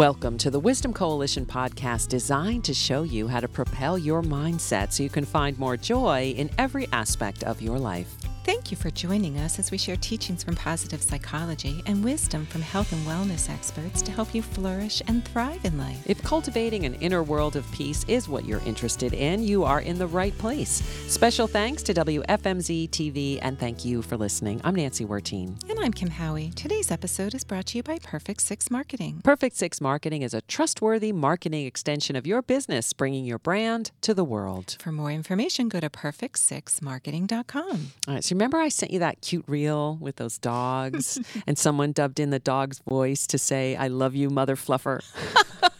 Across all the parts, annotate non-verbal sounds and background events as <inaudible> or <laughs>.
Welcome to the Wisdom Coalition podcast designed to show you how to propel your mindset so you can find more joy in every aspect of your life. Thank you for joining us as we share teachings from positive psychology and wisdom from health and wellness experts to help you flourish and thrive in life. If cultivating an inner world of peace is what you're interested in, you are in the right place. Special thanks to WFMZ TV and thank you for listening. I'm Nancy Wertine. And I'm Kim Howie. Today's episode is brought to you by Perfect Six Marketing. Perfect Six Marketing is a trustworthy marketing extension of your business, bringing your brand to the world. For more information, go to perfect6marketing.com. All right, remember I sent you that cute reel with those dogs <laughs> and someone dubbed in the dog's voice to say, I love you, mother fluffer?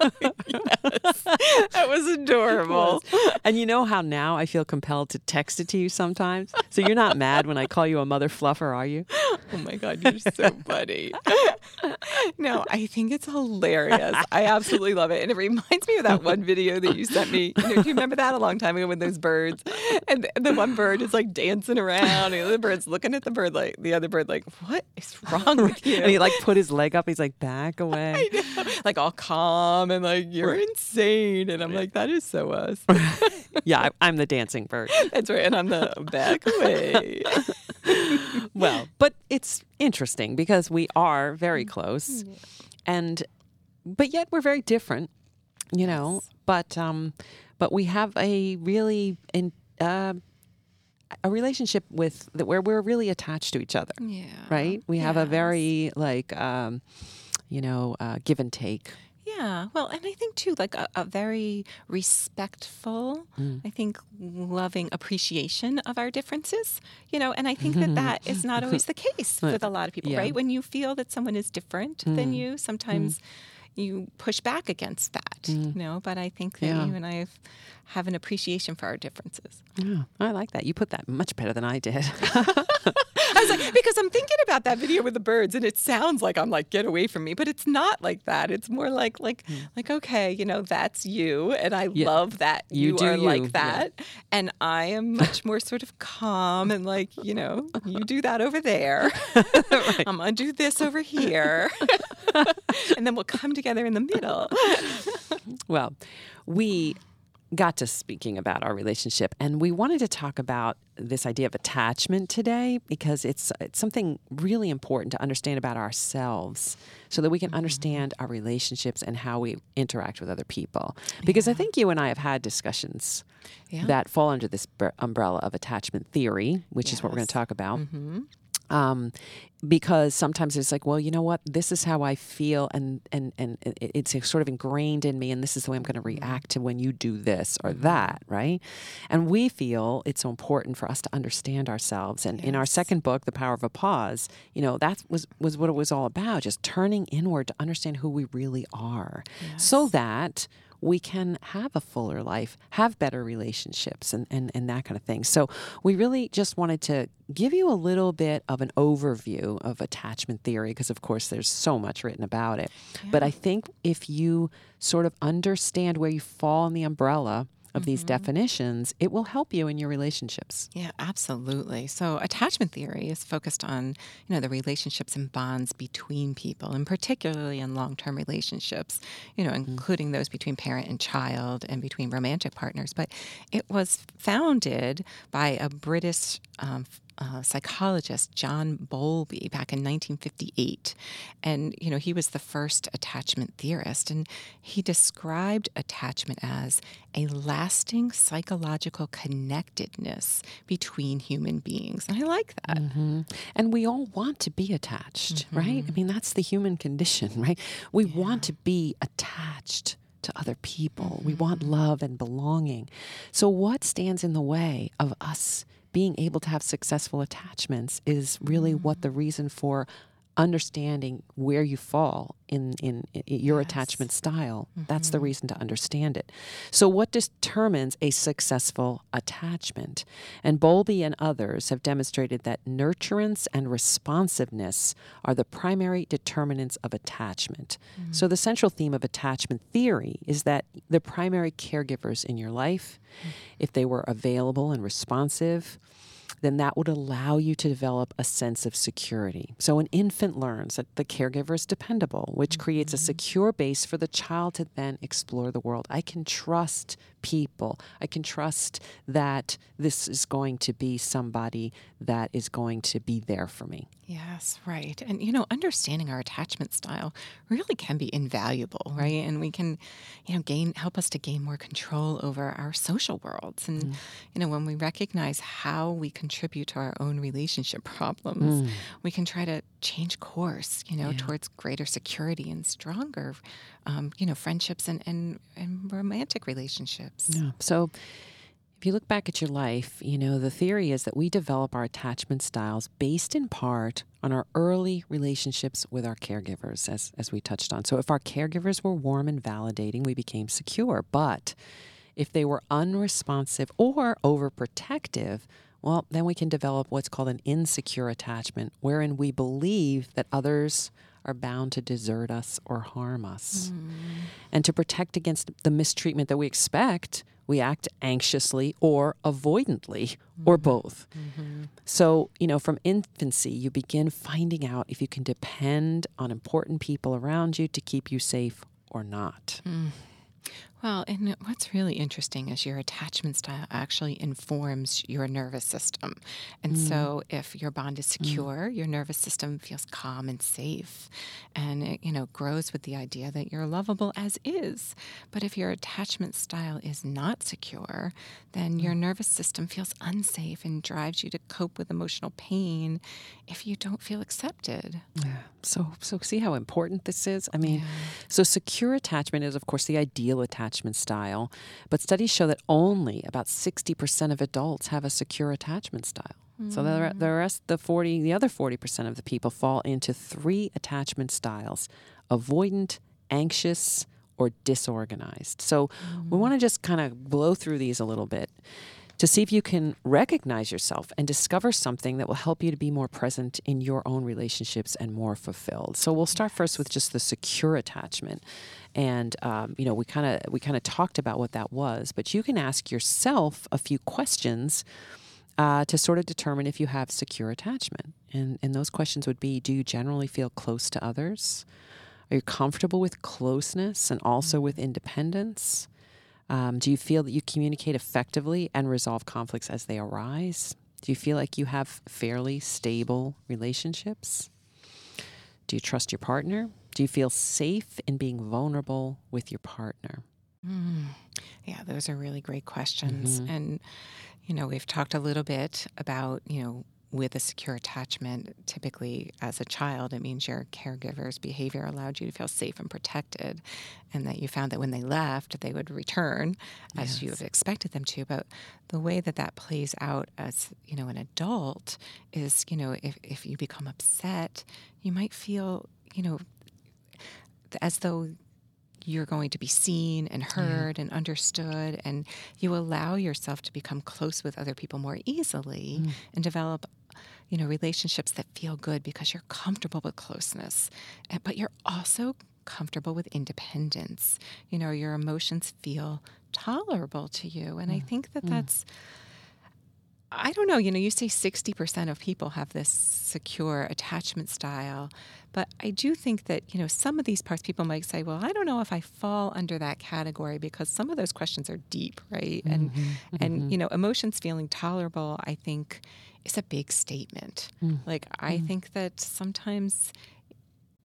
<laughs> yes. <laughs> That was adorable. Was. And you know how now I feel compelled to text it to you sometimes? So you're not mad when I call you a mother fluffer, are you? Oh my God, you're so funny. <laughs> no, I think it's hilarious. I absolutely love it. And it reminds me of that one video that you sent me. You know, do you remember that a long time ago with those birds? And the one bird is like dancing around, and the other bird's looking at the bird like the other bird, like, what is wrong with you? <laughs> And he like put his leg up, he's like, back away. Like all calm and like, you're right. insane. And I'm like, that is so us. <laughs> yeah, I'm the dancing bird. <laughs> That's right. And I'm the back away. <laughs> well, but it's interesting because we are very close. And but yet we're very different, you know. Yes. But um but we have a really in uh, a relationship with where we're really attached to each other. Yeah. Right? We yes. have a very like um you know, uh, give and take. Yeah, well, and I think too, like a, a very respectful, mm. I think loving appreciation of our differences, you know, and I think that <laughs> that is not always the case with a lot of people, yeah. right? When you feel that someone is different mm. than you, sometimes. Mm you push back against that, mm. you know. But I think that yeah. you and I have, have, an appreciation for our differences. Yeah, I like that. You put that much better than I did. <laughs> I was like, because I'm thinking about that video with the birds, and it sounds like I'm like, get away from me, but it's not like that. It's more like, like, mm. like, okay, you know, that's you, and I yeah. love that you, you are you. like that, yeah. and I am much more sort of calm and like, you know, you do that over there. <laughs> right. I'm gonna do this over here, <laughs> and then we'll come together in the middle. <laughs> well, we got to speaking about our relationship and we wanted to talk about this idea of attachment today because it's it's something really important to understand about ourselves so that we can mm-hmm. understand our relationships and how we interact with other people because yeah. I think you and I have had discussions yeah. that fall under this umbrella of attachment theory which yes. is what we're going to talk about mm-hmm. Um, because sometimes it's like, well, you know what, this is how I feel, and and and it's sort of ingrained in me, and this is the way I'm going to mm-hmm. react to when you do this or mm-hmm. that, right? And we feel it's so important for us to understand ourselves. And yes. in our second book, The Power of a Pause, you know, that was was what it was all about, just turning inward to understand who we really are, yes. so that we can have a fuller life, have better relationships, and, and, and that kind of thing. So, we really just wanted to give you a little bit of an overview of attachment theory because, of course, there's so much written about it. Yeah. But I think if you sort of understand where you fall in the umbrella, of mm-hmm. these definitions, it will help you in your relationships. Yeah, absolutely. So attachment theory is focused on, you know, the relationships and bonds between people, and particularly in long-term relationships, you know, mm-hmm. including mm-hmm. those between parent and child and between romantic partners. But it was founded by a British um, uh, psychologist John Bowlby back in 1958, and you know he was the first attachment theorist, and he described attachment as a lasting psychological connectedness between human beings. And I like that. Mm-hmm. And we all want to be attached, mm-hmm. right? I mean, that's the human condition, right? We yeah. want to be attached to other people. Mm-hmm. We want mm-hmm. love and belonging. So, what stands in the way of us being able to have successful attachments is really what the reason for understanding where you fall in, in, in your yes. attachment style. Mm-hmm. That's the mm-hmm. reason to understand it. So, what determines a successful attachment? And Bowlby and others have demonstrated that nurturance and responsiveness are the primary determinants of attachment. Mm-hmm. So, the central theme of attachment theory is that the primary caregivers in your life, mm-hmm. if they were available and responsive, then that would allow you to develop a sense of security. So, an infant learns that the caregiver is dependable, which mm-hmm. creates a mm-hmm. secure base for the child to then explore the world. I can trust people. I can trust that this is going to be somebody that is going to be there for me. Yes, right. And, you know, understanding our attachment style really can be invaluable, right? And we can, you know, gain, help us to gain more control over our social worlds. And, mm. you know, when we recognize how we contribute to our own relationship <laughs> problems, mm. we can try to change course, you know, yeah. towards greater security and stronger, um, you know, friendships and, and, and romantic relationships. Yeah. So, if you look back at your life, you know, the theory is that we develop our attachment styles based in part on our early relationships with our caregivers, as, as we touched on. So if our caregivers were warm and validating, we became secure. But if they were unresponsive or overprotective, well, then we can develop what's called an insecure attachment, wherein we believe that others are bound to desert us or harm us. Mm. And to protect against the mistreatment that we expect, we act anxiously or avoidantly mm-hmm. or both. Mm-hmm. So, you know, from infancy, you begin finding out if you can depend on important people around you to keep you safe or not. Mm. Well, and what's really interesting is your attachment style actually informs your nervous system. And mm. so if your bond is mm. secure, mm. your nervous system feels calm and safe. And it, you know, grows with the idea that you're lovable as is. But if your attachment style is not secure, then mm. your nervous system feels unsafe and drives you to cope with emotional pain if you don't feel accepted. Yeah. So so see how important this is? I mean, yeah. so secure attachment is of course the ideal attachment attachment style, but studies show that only about 60% of adults have a secure attachment style. Mm. So the, the rest, the 40, the other 40% of the people fall into three attachment styles: avoidant, anxious, or disorganized. So mm. we want to just kind of blow through these a little bit to see if you can recognize yourself and discover something that will help you to be more present in your own relationships and more fulfilled. So we'll start first with just the secure attachment, and um, you know we kind of we kind of talked about what that was, but you can ask yourself a few questions. Uh, to sort of determine if you have secure attachment. And, and those questions would be Do you generally feel close to others? Are you comfortable with closeness and also with independence? Um, do you feel that you communicate effectively and resolve conflicts as they arise? Do you feel like you have fairly stable relationships? Do you trust your partner? Do you feel safe in being vulnerable with your partner? Mm. Yeah, those are really great questions. Mm-hmm. And, you know, we've talked a little bit about, you know, with a secure attachment, typically as a child, it means your caregiver's behavior allowed you to feel safe and protected, and that you found that when they left, they would return as yes. you have expected them to. But the way that that plays out as you know an adult is, you know, if if you become upset, you might feel, you know, as though you're going to be seen and heard yeah. and understood, and you allow yourself to become close with other people more easily mm. and develop you know, relationships that feel good because you're comfortable with closeness, but you're also comfortable with independence. You know, your emotions feel tolerable to you. And mm. I think that mm. that's, I don't know, you know, you say 60% of people have this secure attachment style, but I do think that, you know, some of these parts people might say, well, I don't know if I fall under that category because some of those questions are deep, right? Mm-hmm. And, mm-hmm. and, you know, emotions feeling tolerable, I think, is a big statement. Mm. Like, I mm. think that sometimes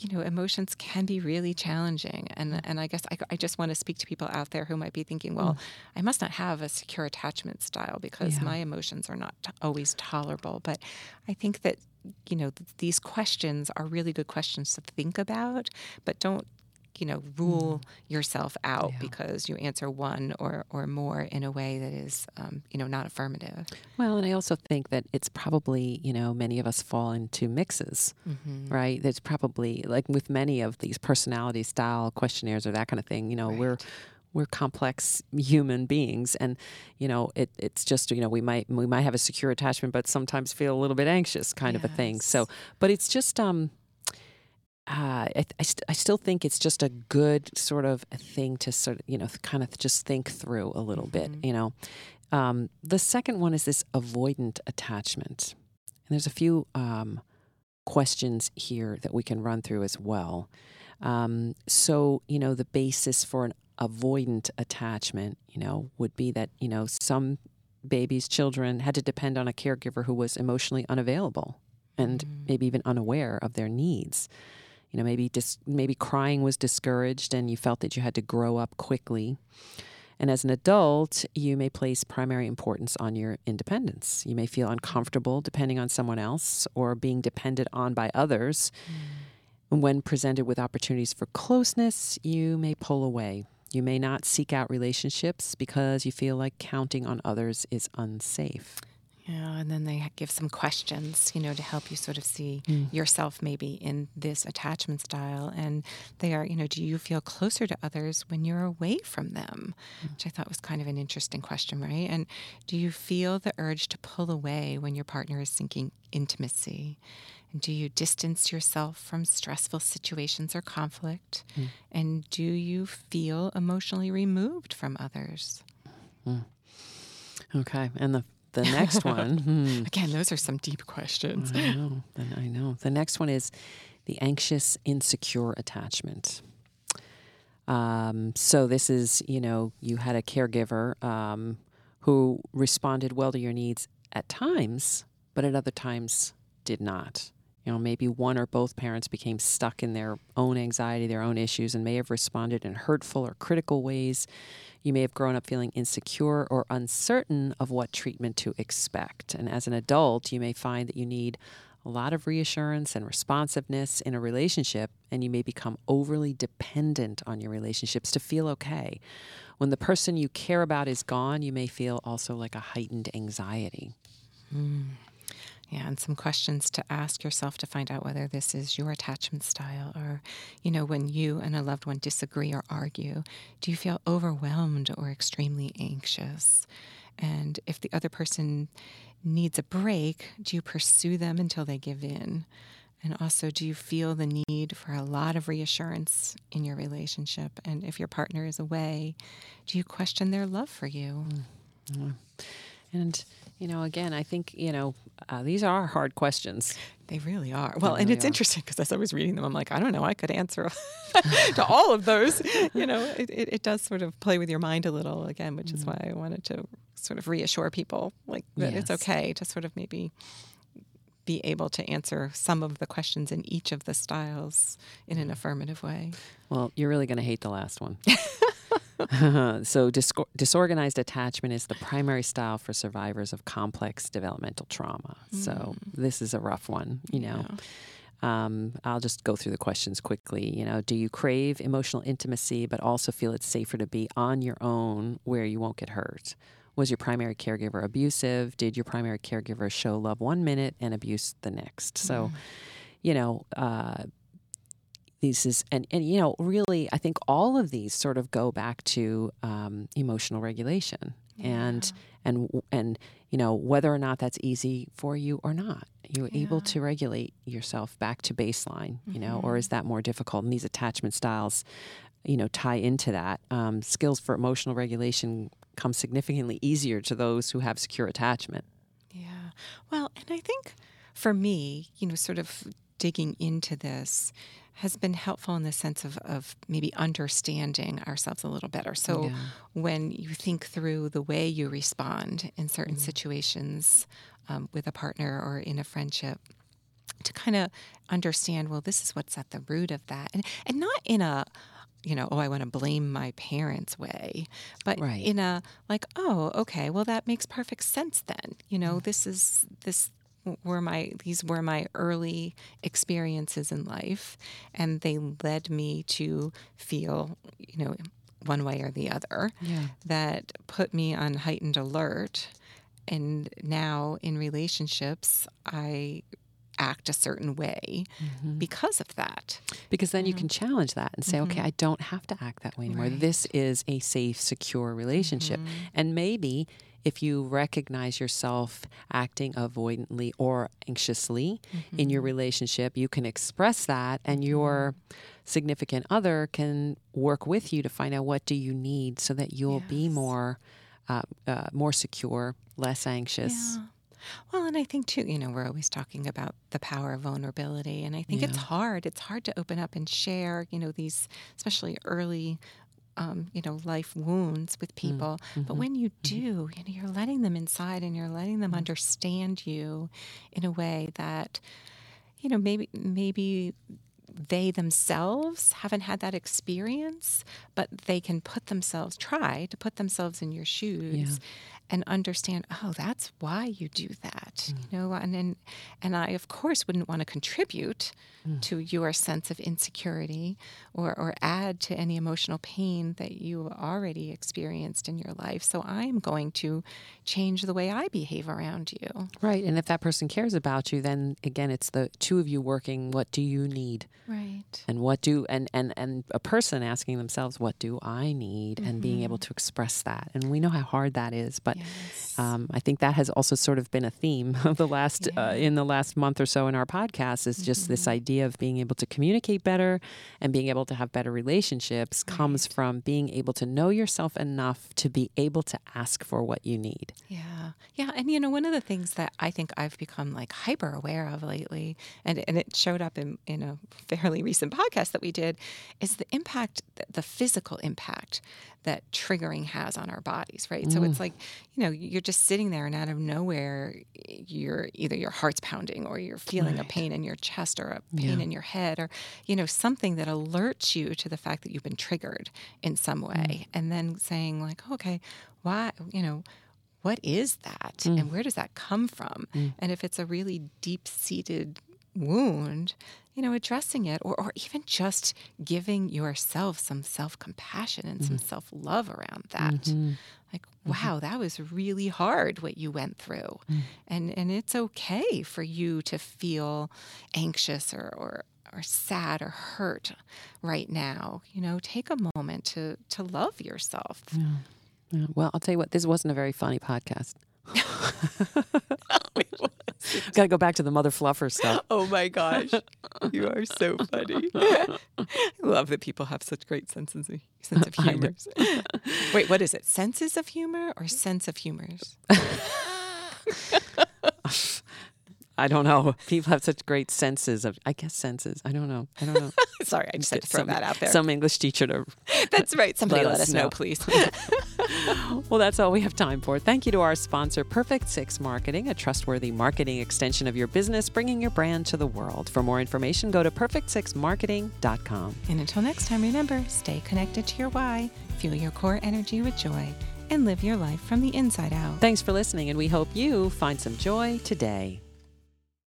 you know emotions can be really challenging and and i guess i, I just want to speak to people out there who might be thinking well mm. i must not have a secure attachment style because yeah. my emotions are not t- always tolerable but i think that you know th- these questions are really good questions to think about but don't you know, rule mm. yourself out yeah. because you answer one or, or more in a way that is, um, you know, not affirmative. Well, and I also think that it's probably, you know, many of us fall into mixes, mm-hmm. right? There's probably, like with many of these personality style questionnaires or that kind of thing, you know, right. we're, we're complex human beings and you know it, it's just you know we might we might have a secure attachment but sometimes feel a little bit anxious kind yes. of a thing so but it's just um uh, I, I, st- I, still think it's just a good sort of a thing to sort of, you know, kind of just think through a little mm-hmm. bit, you know. Um, the second one is this avoidant attachment. And there's a few um, questions here that we can run through as well. Um, so, you know, the basis for an avoidant attachment, you know, would be that, you know, some babies, children had to depend on a caregiver who was emotionally unavailable and mm. maybe even unaware of their needs. You know, maybe dis- maybe crying was discouraged and you felt that you had to grow up quickly. And as an adult, you may place primary importance on your independence. You may feel uncomfortable depending on someone else or being depended on by others. Mm. When presented with opportunities for closeness, you may pull away. You may not seek out relationships because you feel like counting on others is unsafe. Yeah, and then they give some questions, you know, to help you sort of see mm. yourself maybe in this attachment style. And they are, you know, do you feel closer to others when you're away from them? Mm. Which I thought was kind of an interesting question, right? And do you feel the urge to pull away when your partner is seeking intimacy? And do you distance yourself from stressful situations or conflict? Mm. And do you feel emotionally removed from others? Mm. Okay. And the the next one. <laughs> Hmm. Again, those are some deep questions. I know. I know. The next one is the anxious, insecure attachment. Um, so this is, you know, you had a caregiver um, who responded well to your needs at times, but at other times did not. You know, maybe one or both parents became stuck in their own anxiety, their own issues, and may have responded in hurtful or critical ways. You may have grown up feeling insecure or uncertain of what treatment to expect. And as an adult, you may find that you need a lot of reassurance and responsiveness in a relationship, and you may become overly dependent on your relationships to feel okay. When the person you care about is gone, you may feel also like a heightened anxiety. Mm. Yeah, and some questions to ask yourself to find out whether this is your attachment style or, you know, when you and a loved one disagree or argue, do you feel overwhelmed or extremely anxious? And if the other person needs a break, do you pursue them until they give in? And also, do you feel the need for a lot of reassurance in your relationship? And if your partner is away, do you question their love for you? Mm-hmm. And you know, again, I think, you know, uh, these are hard questions. They really are. Well, really and it's are. interesting because as I was reading them, I'm like, I don't know, I could answer <laughs> to all of those. <laughs> You know, it, it, it, does sort of play with your mind a little again, which mm-hmm. is why I wanted to sort of reassure people like that yes. it's okay to sort of maybe be able to answer some of the questions in each of the styles in an affirmative way. Well, you're really going to hate the last one. <laughs> <laughs> so, dis- disorganized attachment is the primary style for survivors of complex developmental trauma. Mm. So, this is a rough one, you know. Yeah. Um, I'll just go through the questions quickly. You know, do you crave emotional intimacy, but also feel it's safer to be on your own where you won't get hurt? Was your primary caregiver abusive? Did your primary caregiver show love one minute and abuse the next? So, mm. you know, uh, these is and, and you know really i think all of these sort of go back to um, emotional regulation yeah. and and and you know whether or not that's easy for you or not you're yeah. able to regulate yourself back to baseline you mm-hmm. know or is mm-hmm. that more difficult and these attachment styles you know tie into that um, skills for emotional regulation come significantly easier to those who have secure attachment yeah well and i think for me you know sort of digging into this has been helpful in the sense of, of maybe understanding ourselves a little better. So yeah. when you think through the way you respond in certain mm situations um, with a partner or in a friendship, to kind of understand, well, this is what's at the root of that. And, and not in a, you know, oh, I want to blame my parents way, but right. in a like, oh, okay, well, that makes perfect sense then. You know, mm this is this were my these were my early experiences in life and they led me to feel you know one way or the other yeah. that put me on heightened alert and now in relationships i act a certain way mm-hmm. because of that. Because then you can challenge that and say, mm-hmm. okay, I don't have to act that way anymore. Right. This is a safe, secure relationship. Mm-hmm. And maybe if you recognize yourself acting avoidantly or anxiously mm-hmm. in your mm-hmm. relationship, you can express that and your mm-hmm. significant other can work with you to find out what do you need so that you'll yes. be more uh, uh, more secure, less anxious. Yeah. Well, and I think too, you know, we're always talking about the power of vulnerability. And I think it's Yeah. hard. It's hard to open up and share, you know, these, especially early, um, you know, life wounds with mm, people. But mm-hmm, when you mm-hmm. do, you know, you're letting them inside and you're letting them mm. understand you in a way that, you know, maybe, maybe they themselves haven't had that experience, but they can put themselves, try to put themselves in your shoes and understand, oh, that's why you do that. You mm. know, and, and and I of course wouldn't want to contribute mm. to your sense of insecurity or, or add to any emotional pain that you already experienced in your life. So I am going to change the way I behave around you. Right. And if that person cares about you, then again, it's the two of you working. What do you need? Right. And what do, and, and, and a person asking themselves, what do I need? And being able mm-hmm. to express that. And we know how hard that is. But Yes. um, I think that has also sort of been a theme <laughs> of the last, uh, in the last month or so in our podcast is just this idea of being able to communicate better and being able to have better relationships comes from being able to know yourself enough to be able to ask for what you need. Yeah. Yeah. And you know, one of the things that I think I've become like hyper aware of lately, and, and it showed up in, in a <laughs> fairly recent podcast that we did, is the impact, the physical impact that triggering has on our bodies, right? So it's mm. like, you know, you're just sitting there and out of nowhere, you're either your heart's pounding or you're feeling a pain in your chest or a pain in your head or, you know, something that alerts you to the fact that you've been triggered in some way. Mm. And then saying, like, okay, why, you know, what is that and mm. where does that come from? And if it's a really deep seated wound you know addressing it or, or even just giving yourself some self-compassion and some mm-hmm. self-love around that. Mm-hmm. Like mm-hmm. wow that was really hard what you went through. Mm. And and it's okay for you to feel anxious or or or sad or hurt right now. You know take a moment to to love yourself. Yeah, well, I'll tell you what, this wasn't a very funny podcast. <laughs> <laughs> <laughs> to go back to the mother fluffer stuff. <laughs> Oh my gosh. You are so funny. <laughs> I love that people have such great senses of, sense of humor. Wait, what is it? Senses of humor or sense of humors? I don't know. <laughs> People have such great senses of, I guess, senses. I don't know. I don't know. <laughs> Sorry, I just had to throw Some- that out there. Some English teacher to. <laughs> That's right. Somebody Let let, us know, know. please. Well, that's all we have time for. Thank you to our sponsor, Perfect Six Marketing, a trustworthy marketing extension of your business, bringing your brand to the world. For more information, go to perfect6marketing.com. and until next time, remember stay connected to your why, fuel your core energy with joy, and live your life from the inside out. Thanks for listening, and we hope you find some joy today.